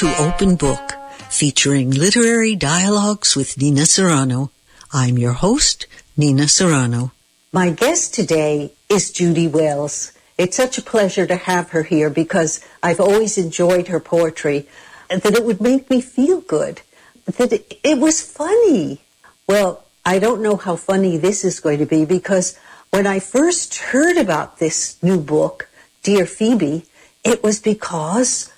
to Open Book, featuring literary dialogues with Nina Serrano. I'm your host, Nina Serrano. My guest today is Judy Wells. It's such a pleasure to have her here because I've always enjoyed her poetry, that it would make me feel good, that it, was funny. Well, I don't know how funny this is going to be because when I first heard about this new book, Dear Phebe, it was because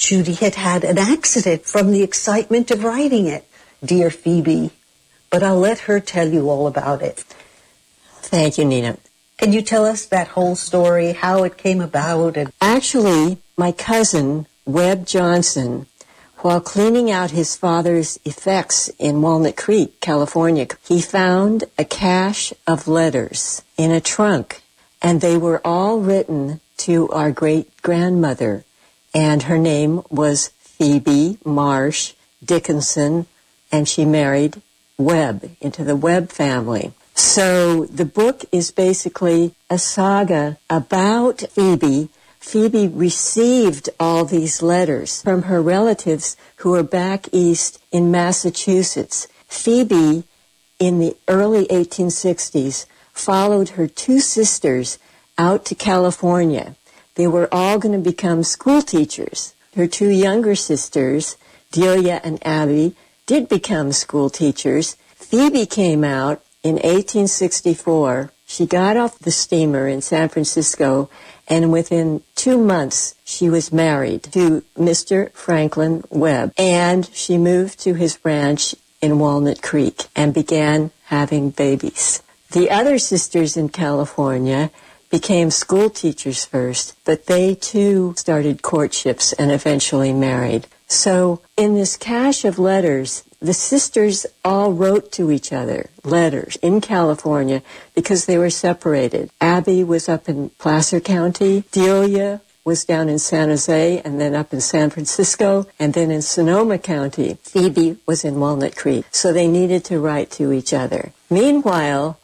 Judy had had an accident from the excitement of writing it, Dear Phebe. But I'll let her tell you all about it. Thank you, Nina. Can you tell us that whole story, how it came about? And- Actually, my cousin, Webb Johnson, while cleaning out his father's effects in Walnut Creek, California, he found a cache of letters in a trunk, and they were all written to our great grandmother, and her name was Phebe Marsh Dickinson, and she married Webb into the Webb family. So the book is basically a saga about Phebe Phebe received all these letters from her relatives who were back east in Massachusetts. Phebe, in the early 1860s, followed her two sisters out to California. They were all going to become school teachers. Her two younger sisters, Delia and Abby, did become school teachers. Phebe came out in 1864. She got off the steamer in San Francisco and within two months she was married to Mr. Franklin Webb and she moved to his ranch in Walnut Creek and began having babies. The other sisters in California became school teachers first, but they too started courtships and eventually married. So in this cache of letters, the sisters all wrote to each other letters in California because they were separated. Abby was up in Placer County. Delia was down in San Jose and then up in San Francisco and then in Sonoma County. Phebe was in Walnut Creek. So they needed to write to each other. Meanwhile,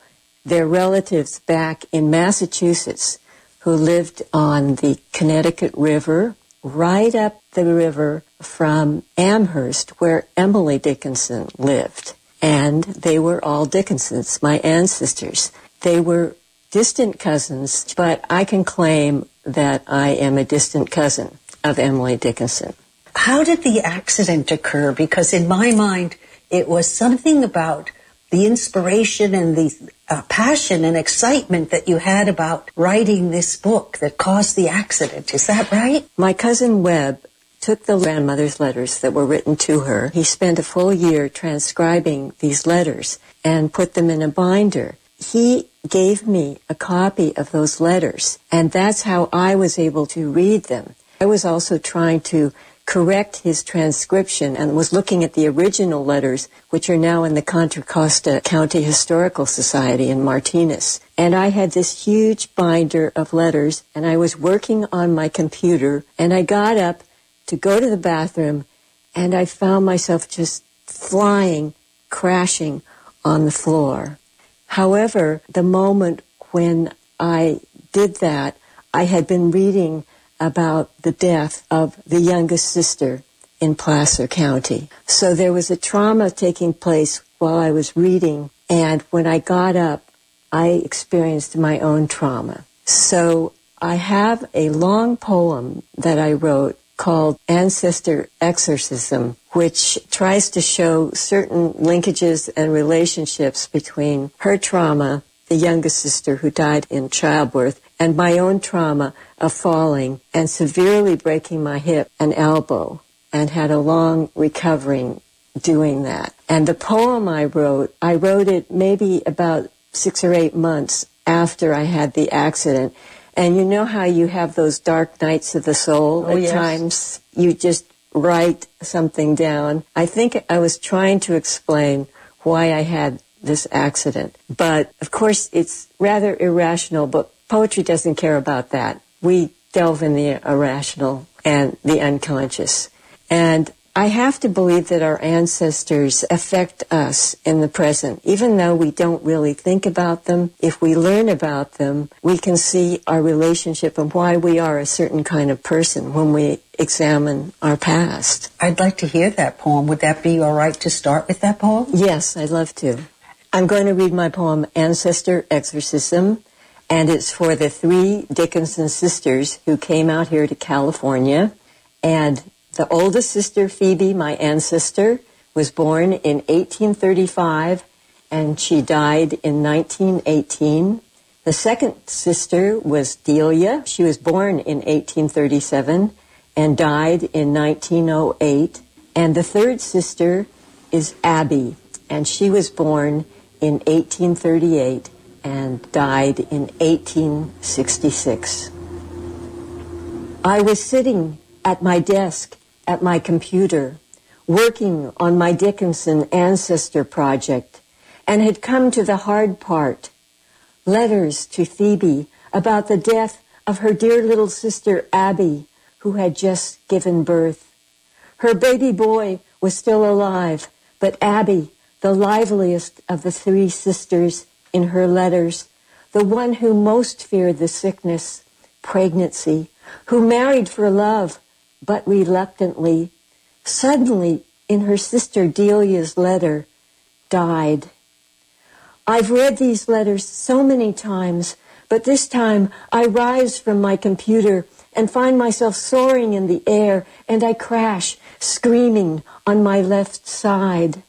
their relatives back in Massachusetts who lived on the Connecticut River right up the river from Amherst, where Emily Dickinson lived. And they were all Dickinsons, my ancestors. They were distant cousins, but I can claim that I am a distant cousin of Emily Dickinson. How did the accident occur? Because in my mind, it was something about the inspiration and the uh, passion and excitement that you had about writing this book that caused the accident. Is that right? My cousin Webb took the grandmother's letters that were written to her. He spent a full year transcribing these letters and put them in a binder. He gave me a copy of those letters, and that's how I was able to read them. I was also trying to correct his transcription and was looking at the original letters, which are now in the Contra Costa County Historical Society in Martinez. And I had this huge binder of letters, and I was working on my computer, and I got up to go to the bathroom, and I found myself just flying, crashing on the floor. However, the moment when I did that, I had been reading about the death of the youngest sister in Placer County. So there was a trauma taking place while I was reading, and when I got up, I experienced my own trauma. So I have a long poem that I wrote called Ancestor Exorcism, which tries to show certain linkages and relationships between her trauma, the youngest sister who died in childbirth, and my own trauma of falling and severely breaking my hip and elbow and had a long recovering doing that. And the poem I wrote, I wrote it maybe about six or eight months after I had the accident. And you know how you have those dark nights of the soul oh, at yes. times? You just write something down. I think I was trying to explain why I had this accident. But of course, it's rather irrational, but poetry doesn't care about that. We delve in the irrational and the unconscious. And I have to believe that our ancestors affect us in the present. Even though we don't really think about them, if we learn about them, we can see our relationship and why we are a certain kind of person when we examine our past. I'd like to hear that poem. Would that be all right to start with that poem? Yes, I'd love to. I'm going to read my poem, Ancestor Exorcism, and it's for the three Dickinson sisters who came out here to California and the oldest sister, Phebe, my ancestor, was born in 1835 and she died in 1918. The second sister was Delia. She was born in 1837 and died in 1908. And the third sister is Abby, and she was born in 1838 and died in 1866. I was sitting at my desk at my computer, working on my Dickinson Ancestor project, and had come to the hard part. Letters to Phebe about the death of her dear little sister Abby, who had just given birth. Her baby boy was still alive, but Abby, the liveliest of the three sisters in her letters, the one who most feared the sickness, pregnancy, who married for love, but reluctantly, suddenly in her sister Delia's letter, died. I've read these letters so many times, but this time I rise from my computer and find myself soaring in the air and I crash, screaming on my left side.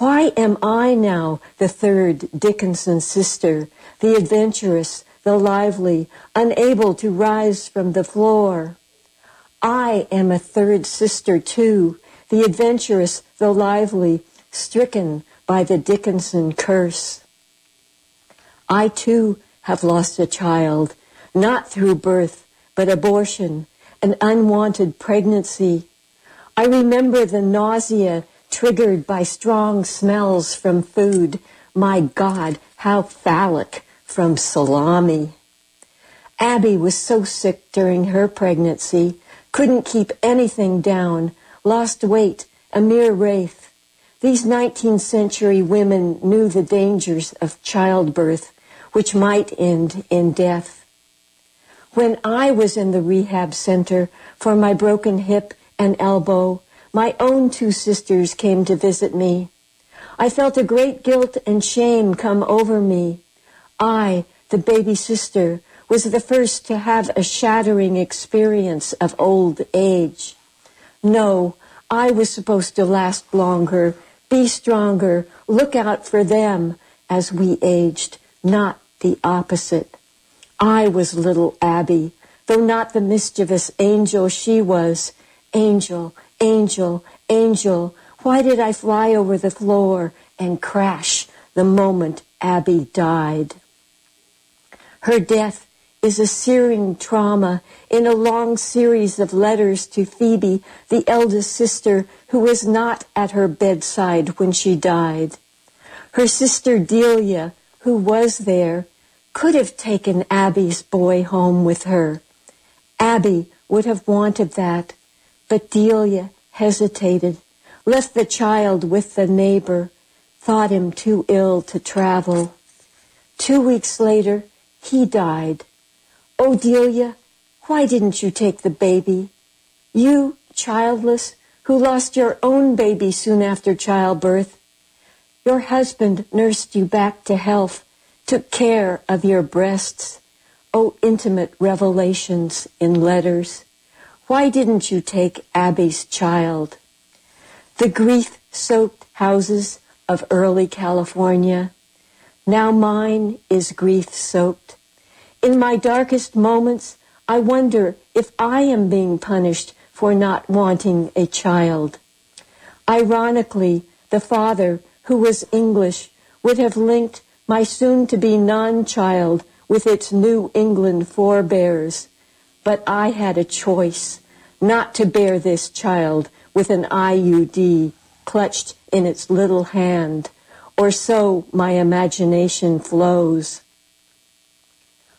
Why am I now the third Dickinson sister, the adventurous, the lively, unable to rise from the floor? I am a third sister too, the adventurous, the lively, stricken by the Dickinson curse. I too have lost a child, not through birth, but abortion, an unwanted pregnancy. I remember the nausea triggered by strong smells from food. My God, how phallic from salami. Abby was so sick during her pregnancy couldn't keep anything down, lost weight, a mere wraith. These 19th century women knew the dangers of childbirth, which might end in death. When I was in the rehab center for my broken hip and elbow, my own two sisters came to visit me. I felt a great guilt and shame come over me. I, the baby sister, was the first to have a shattering experience of old age. No, I was supposed to last longer, be stronger, look out for them as we aged, not the opposite. I was little Abby, though not the mischievous angel she was. Angel, angel, angel, why did I fly over the floor and crash the moment Abby died? Her death is a searing trauma in a long series of letters to Phebe, the eldest sister who was not at her bedside when she died. Her sister Delia, who was there, could have taken Abby's boy home with her. Abby would have wanted that, but Delia hesitated, left the child with the neighbor, thought him too ill to travel. Two weeks later, he died Oh, Delia, why didn't you take the baby? You, childless, who lost your own baby soon after childbirth. Your husband nursed you back to health, took care of your breasts. Oh, intimate revelations in letters. Why didn't you take Abby's child? The grief-soaked houses of early California. Now mine is grief-soaked. In my darkest moments, I wonder if I am being punished for not wanting a child. Ironically, the father, who was English, would have linked my soon-to-be non-child with its New England forebears. But I had a choice not to bear this child with an IUD clutched in its little hand, or so my imagination flows.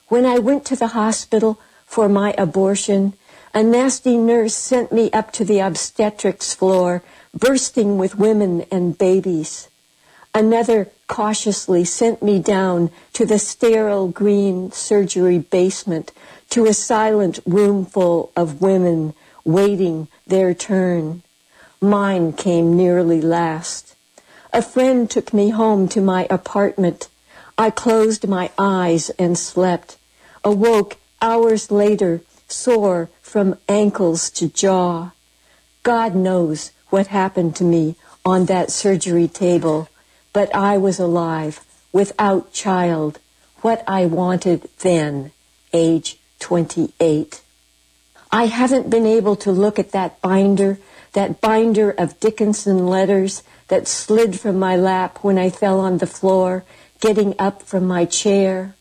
When I went to the hospital for my abortion, A nasty nurse sent me up to the obstetrics floor, bursting with women and babies. Another cautiously sent me down to the sterile green surgery basement to a silent room full of women waiting their turn. Mine came nearly last. A friend took me home to my apartment. I closed my eyes and slept. Awoke hours later, sore from ankles to jaw. God knows what happened to me on that surgery table but I was alive, without child, what I wanted then, age 28. I haven't been able to look at that binder, that binder of Dickinson letters that slid from my lap when I fell on the floor, getting up from my chair.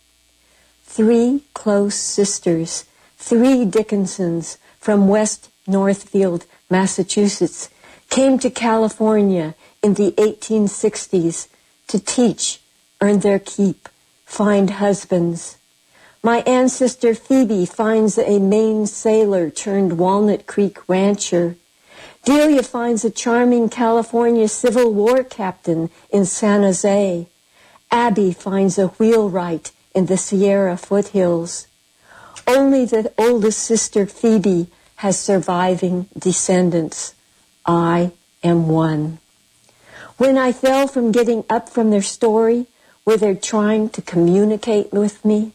Three close sisters, three Dickinsons from West Northfield, Massachusetts, came to California in the 1860s to teach, earn their keep, find husbands. My ancestor Phebe finds a Maine sailor turned Walnut Creek rancher. Delia finds a charming California Civil War captain in San Jose. Abby finds a wheelwright in the Sierra foothills. Only the oldest sister Phebe has surviving descendants. I am one. When I fell from getting up from their story where they're trying to communicate with me,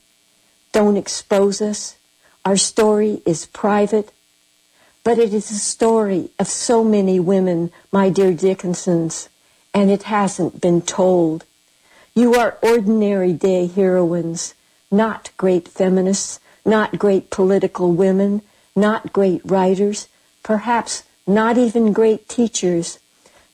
don't expose us. Our story is private, but it is a story of so many women, my dear Dickinsons, and it hasn't been told. You are ordinary day heroines, not great feminists, not great political women, not great writers, perhaps not even great teachers,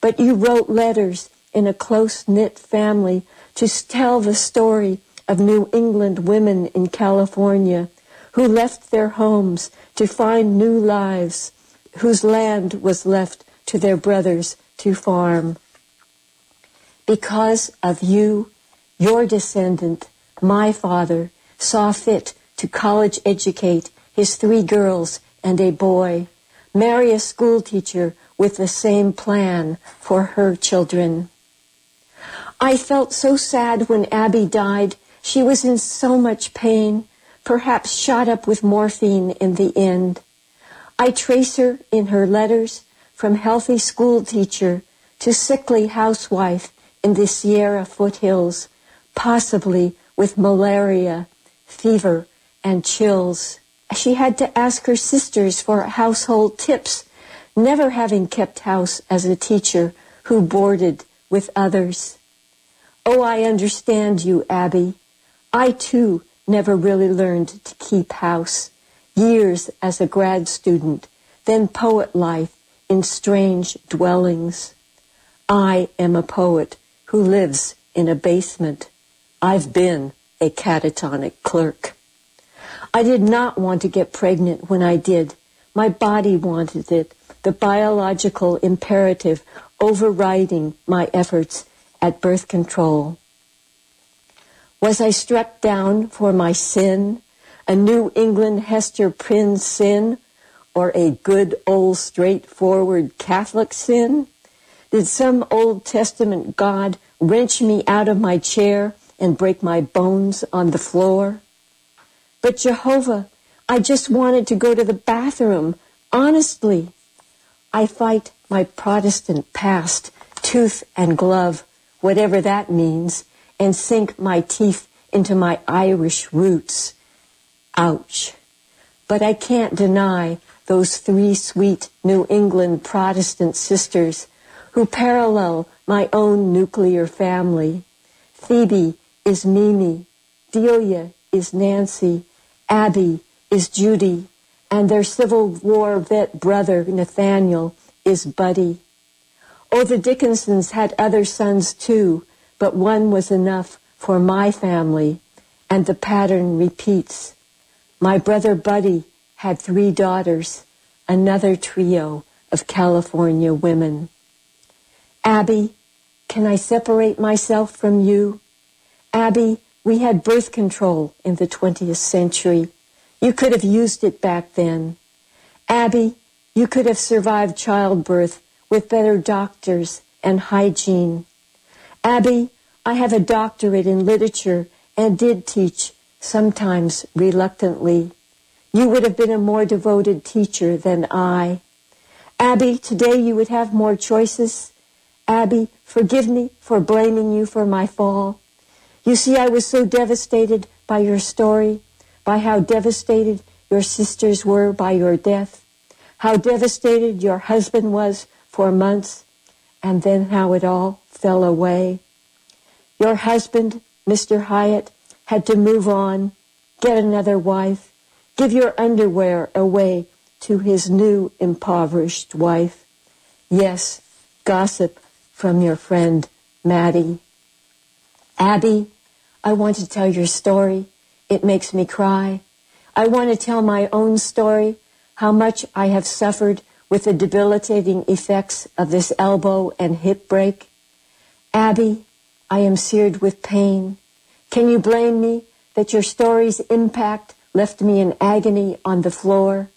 but you wrote letters in a close-knit family to tell the story of New England women in California who left their homes to find new lives, whose land was left to their brothers to farm. Because of you, your descendant, my father, saw fit to college educate his three girls and a boy, marry a schoolteacher with the same plan for her children. I felt so sad when Abby died. She was in so much pain, perhaps shot up with morphine in the end. I trace her in her letters from healthy school teacher to sickly housewife in the Sierra foothills, possibly with malaria, fever, and chills. She had to ask her sisters for household tips never having kept house as a teacher who boarded with others. Oh, I understand you, Abby. I too never really learned to keep house. Years as a grad student, then poet life in strange dwellings. I am a poet who lives in a basement. I've been a catatonic clerk. I did not want to get pregnant when I did. My body wanted it the biological imperative overriding my efforts at birth control. Was I struck down for my sin, a New England Hester Prynne sin, or a good old straightforward Catholic sin? Did some Old Testament God wrench me out of my chair and break my bones on the floor? But Jehovah, I just wanted to go to the bathroom, honestly. I fight my Protestant past, tooth and glove, whatever that means, and sink my teeth into my Irish roots. Ouch. But I can't deny those three sweet New England Protestant sisters who parallel my own nuclear family. Phebe is Mimi, Delia is Nancy, Abby is Judy, and their Civil War vet brother, Nathaniel, is Buddy. Oh, the Dickinsons had other sons too, but one was enough for my family, and the pattern repeats. My brother Buddy had three daughters, another trio of California women. Abby, can I separate myself from you? Abby, we had birth control in the 20th century. You could have used it back then. Abby, you could have survived childbirth with better doctors and hygiene. Abby, I have a doctorate in literature and did teach, sometimes reluctantly. You would have been a more devoted teacher than I. Abby, today you would have more choices. Abby, forgive me for blaming you for my fall. You see, I was so devastated by your story, by how devastated your sisters were by your death, how devastated your husband was for months, and then how it all fell away. Your husband, Mr. Hyatt, had to move on, get another wife, give your underwear away to his new impoverished wife. Yes, gossip from your friend Maddie. Abby, I want to tell your story. It makes me cry. I want to tell my own story, how much I have suffered with the debilitating effects of this elbow and hip break. Abby, I am seared with pain. Can you blame me that your story's impact left me in agony on the floor?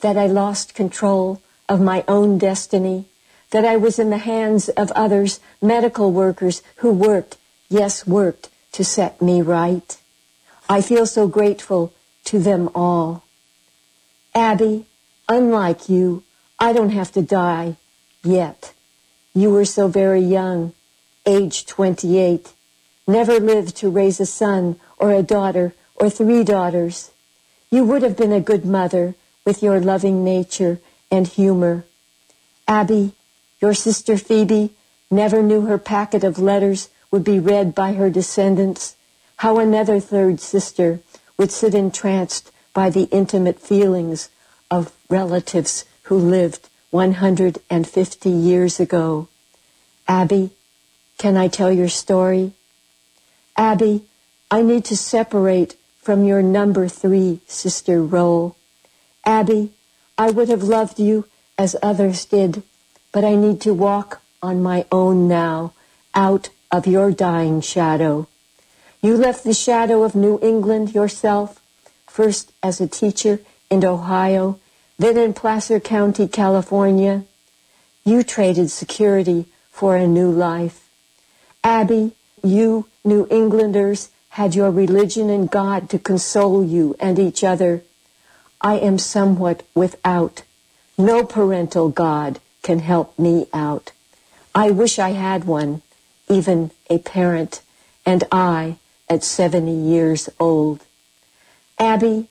that I lost control of my own destiny, that I was in the hands of others, medical workers who worked, yes, worked to set me right. I feel so grateful to them all. Abby, unlike you, I don't have to die yet. You were so very young, age 28, never lived to raise a son or a daughter or three daughters. You would have been a good mother, with your loving nature and humor. Abby, your sister Phebe, never knew her packet of letters would be read by her descendants, how another third sister would sit entranced by the intimate feelings of relatives who lived 150 years ago. Abby, can I tell your story? Abby, I need to separate from your number three sister role. Abby, I would have loved you as others did, but I need to walk on my own now, out of your dying shadow. You left the shadow of New England yourself, first as a teacher in Ohio, then in Placer County, California. You traded security for a new life. Abby, you New Englanders had your religion and God to console you and each other. I am somewhat without. No parental God can help me out. I wish I had one, even a parent, and I at 70 years old. Abby,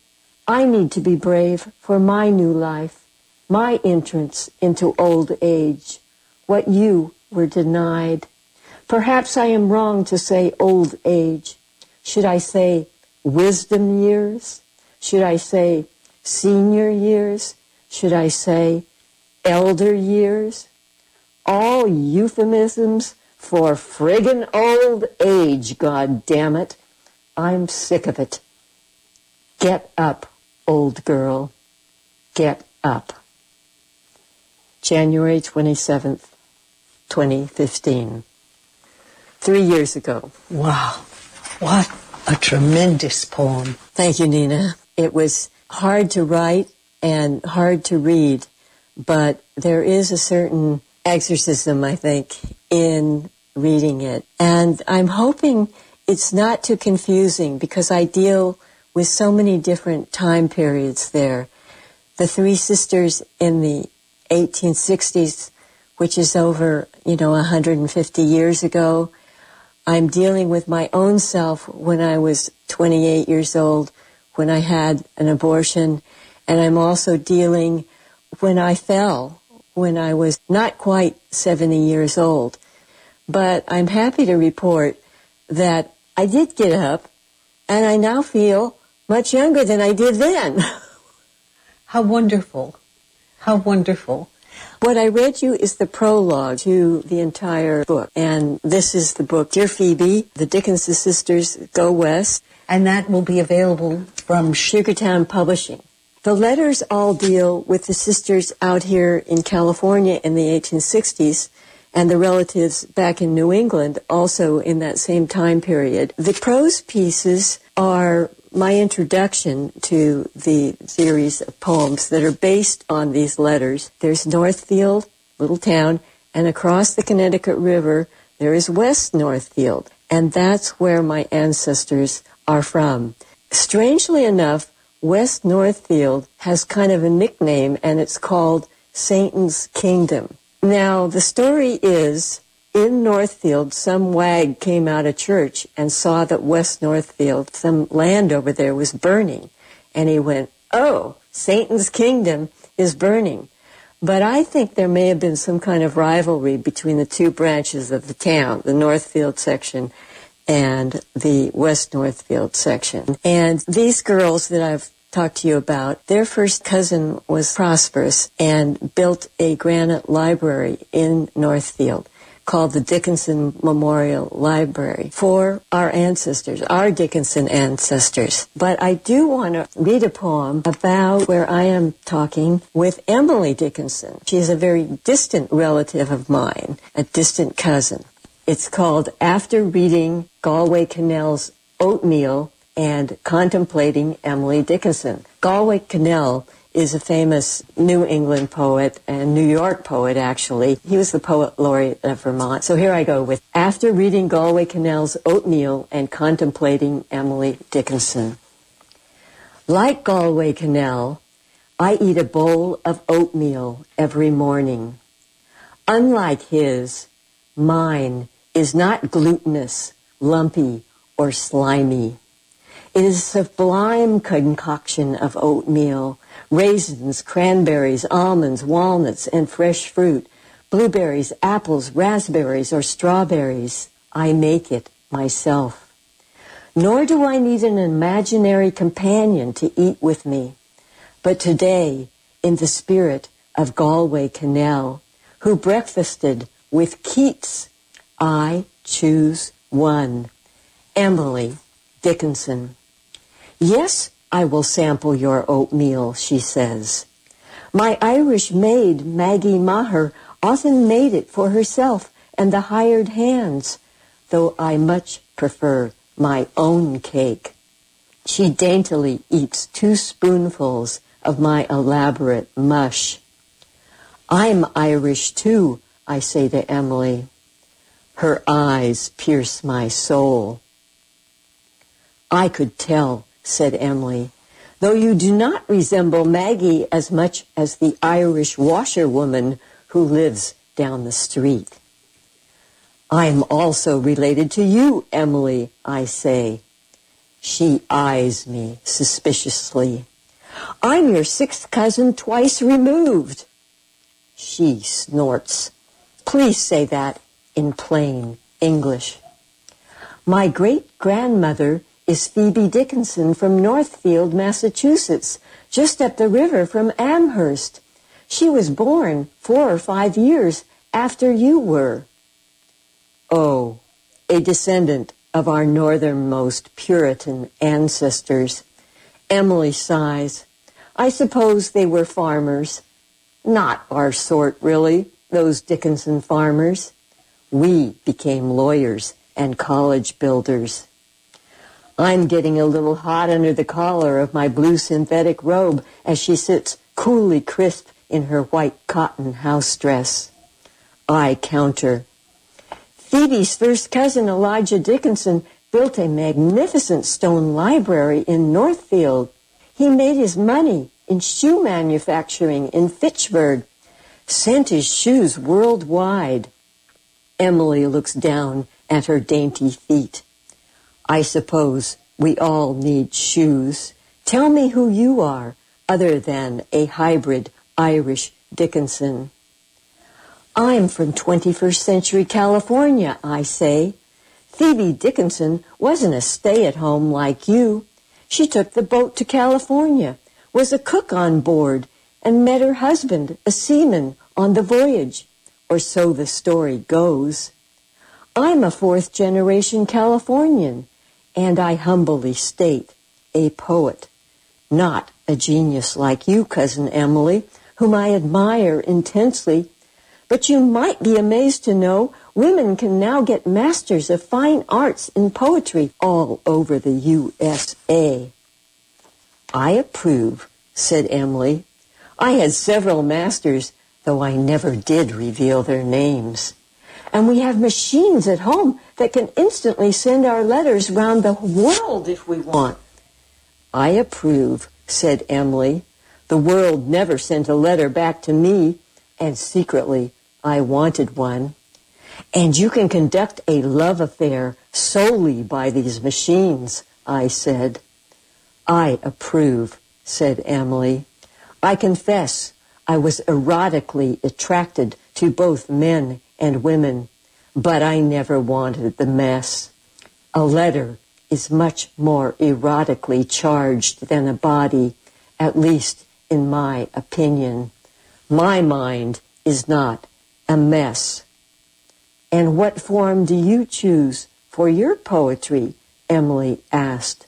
I need to be brave for my new life, my entrance into old age, what you were denied. Perhaps I am wrong to say old age. Should I say wisdom years? Should I say senior years, should I say elder years, all euphemisms for friggin' old age, god damn it. I'm sick of it. Get up, old girl. Get up. January 27th, 2015. Three years ago. Wow. What a tremendous poem. Thank you, Nina. It was hard to write and hard to read, but there is a certain exorcism, I think, in reading it. And I'm hoping it's not too confusing because I deal with so many different time periods there. The three sisters in the 1860s, which is over, you know, 150 years ago. I'm dealing with my own self when I was 28 years old when I had an abortion, and I'm also dealing when I fell when I was not quite 70 years old. But I'm happy to report that I did get up and I now feel much younger than I did then. How wonderful. How wonderful. What I read you is the prologue to the entire book. And this is the book, Dear Phebe, the Dickinson Sisters Go West and that will be available from Sugartown Publishing. The letters all deal with the sisters out here in California in the 1860s and the relatives back in New England also in that same time period. The prose pieces are my introduction to the series of poems that are based on these letters. There's Northfield, little town, and across the Connecticut River, there is West Northfield. And that's where my ancestors are from. Strangely enough, West Northfield has kind of a nickname, and it's called Satan's Kingdom. Now, the story is in Northfield, some wag came out of church and saw that West Northfield, some land over there, was burning. And he went, Oh, Satan's kingdom is burning. But I think there may have been some kind of rivalry between the two branches of the town, the Northfield section and the West Northfield section. And these girls that I've talked to you about, their first cousin was prosperous and built a granite library in Northfield called the Dickinson Memorial Library for our ancestors, our Dickinson ancestors. But I do want to read a poem about where I am talking with Emily Dickinson. She is a very distant relative of mine, a distant cousin. It's called After Reading Galway Kinnell's Oatmeal and Contemplating Emily Dickinson. Galway Kinnell is a famous New England poet and New York poet, actually. He was the poet laureate of Vermont. So here I go with After Reading Galway Kinnell's Oatmeal and Contemplating Emily Dickinson. Like Galway Kinnell, I eat a bowl of oatmeal every morning. Unlike his, mine is not glutinous, lumpy, or slimy. It is a sublime concoction of oatmeal raisins, cranberries, almonds, walnuts, and fresh fruit, blueberries, apples, raspberries, or strawberries. I make it myself. Nor do I need an imaginary companion to eat with me. But today, in the spirit of Galway Kinnell, who breakfasted with Keats, I choose one. Emily Dickinson. Yes, I will sample your oatmeal, she says. My Irish maid, Maggie Maher, often made it for herself and the hired hands, though I much prefer my own cake. She daintily eats two spoonfuls of my elaborate mush. I'm Irish too, I say to Emily. Her eyes pierce my soul. I could tell said Emily, though you do not resemble Maggie as much as the Irish washerwoman who lives down the street. I am also related to you, Emily, I say. She eyes me suspiciously. I'm your sixth cousin twice removed. She snorts. Please say that in plain English. My great grandmother is Phebe Dickinson from Northfield, Massachusetts, just up the river from Amherst. She was born four or five years after you were. Oh, a descendant of our northernmost Puritan ancestors. Emily sighs. I suppose they were farmers. Not our sort, really, those Dickinson farmers. We became lawyers and college builders. I'm getting a little hot under the collar of my blue synthetic robe as she sits coolly crisp in her white cotton house dress. I counter. Phebe's first cousin, Elijah Dickinson, built a magnificent stone library in Northfield. He made his money in shoe manufacturing in Fitchburg, sent his shoes worldwide. Emily looks down at her dainty feet. I suppose we all need shoes. Tell me who you are, other than a hybrid Irish Dickinson. I'm from 21st century California, I say. Phebe Dickinson wasn't a stay-at-home like you. She took the boat to California, was a cook on board, and met her husband, a seaman, on the voyage. Or so the story goes. I'm a fourth generation Californian and I humbly state, a poet, not a genius like you, Cousin Emily, whom I admire intensely. But you might be amazed to know women can now get masters of fine arts in poetry all over the USA. I approve, said Emily. I had several masters, though I never did reveal their names. And we have machines at home that can instantly send our letters round the world if we want. I approve, said Emily. The world never sent a letter back to me, and secretly I wanted one. And you can conduct a love affair solely by these machines, I said. I approve, said Emily. I confess I was erotically attracted to both men and women, but I never wanted the mess. A letter is much more erotically charged than a body, at least in my opinion. My mind is not a mess. And what form do you choose for your poetry? Emily asked.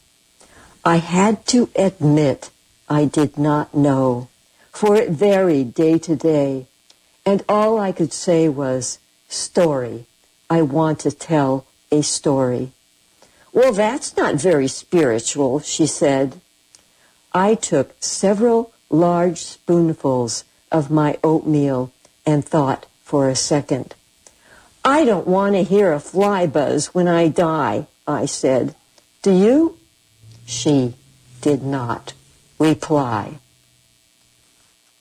I had to admit I did not know, for it varied day to day, and all I could say was, story. I want to tell a story. Well, that's not very spiritual, she said. I took several large spoonfuls of my oatmeal and thought for a second. I don't want to hear a fly buzz when I die, I said. Do you? She did not reply.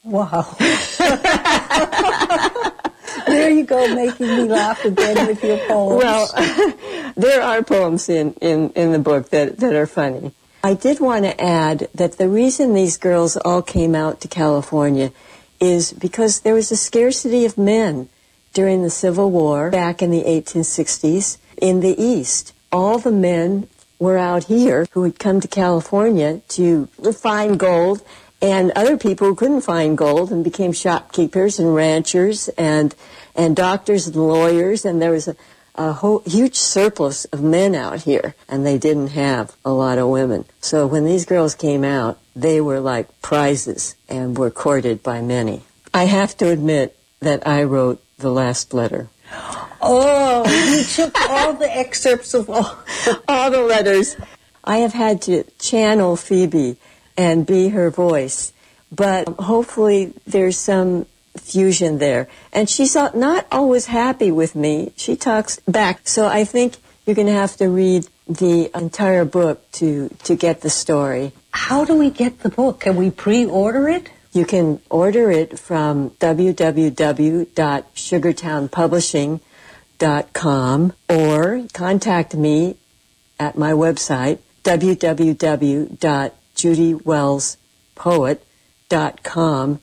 Wow. there you go, making me laugh again with your poems. Well, there are poems in, in, in the book that, that are funny. I did want to add that the reason these girls all came out to California is because there was a scarcity of men during the Civil War back in the 1860s in the East. All the men were out here who had come to California to refine gold and other people who couldn't find gold and became shopkeepers and ranchers and and doctors and lawyers. And there was a, a whole, huge surplus of men out here and they didn't have a lot of women. So when these girls came out they were like prizes and were courted by many. I have to admit that i wrote the last letter. Oh, you took all the excerpts of all, all the letters. I have had to channel Phebe and be her voice, but hopefully there's some fusion there. And she's not always happy with me. She talks back. So I think you're going to have to read the entire book to, to get the story. How do we get the book? Can we pre-order it? You can order it from www.sugartownpublishing.com or contact me at my website www.judywellspoet.com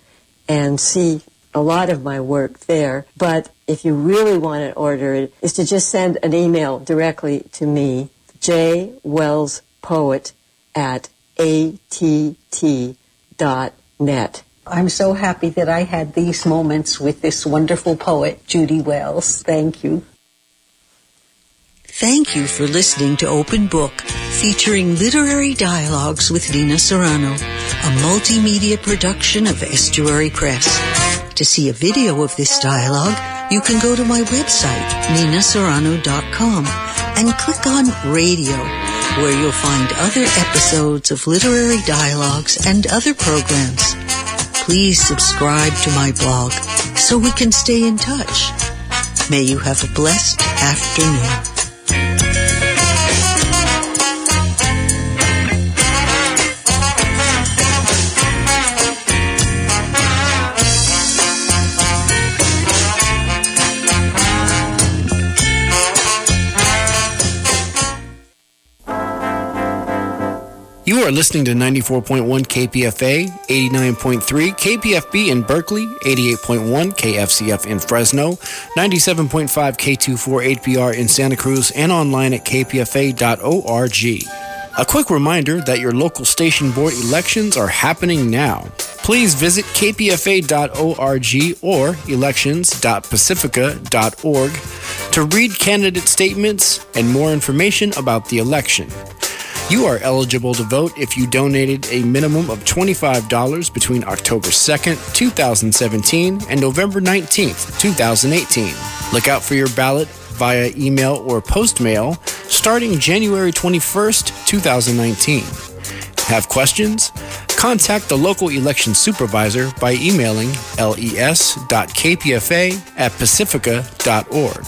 and see a lot of my work there. But if you really want to order it, is to just send an email directly to me, jwellspoet at att.com net. I'm so happy that I had these moments with this wonderful poet, Judy Wells. Thank you. Thank you for listening to Open Book, featuring literary dialogues with Nina Serrano, a multimedia production of Estuary Press. To see a video of this dialogue, you can go to my website, ninaserrano.com, and click on Radio, where you'll find other episodes of literary dialogues and other programs. Please subscribe to my blog so we can stay in touch. May you have a blessed afternoon. You are listening to 94.1 KPFA, 89.3 KPFB in Berkeley, 88.1 KFCF in Fresno, 97.5 K24HBR in Santa Cruz, and online at kpfa.org. A quick reminder that your local station board elections are happening now. Please visit kpfa.org or elections.pacifica.org to read candidate statements and more information about the election. You are eligible to vote if you donated a minimum of $25 between October 2nd, 2017 and November 19th, 2018. Look out for your ballot via email or post mail starting January 21st, 2019. Have questions? contact the local election supervisor by emailing les.kpfa at pacifica.org.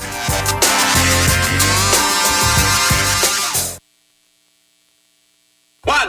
One.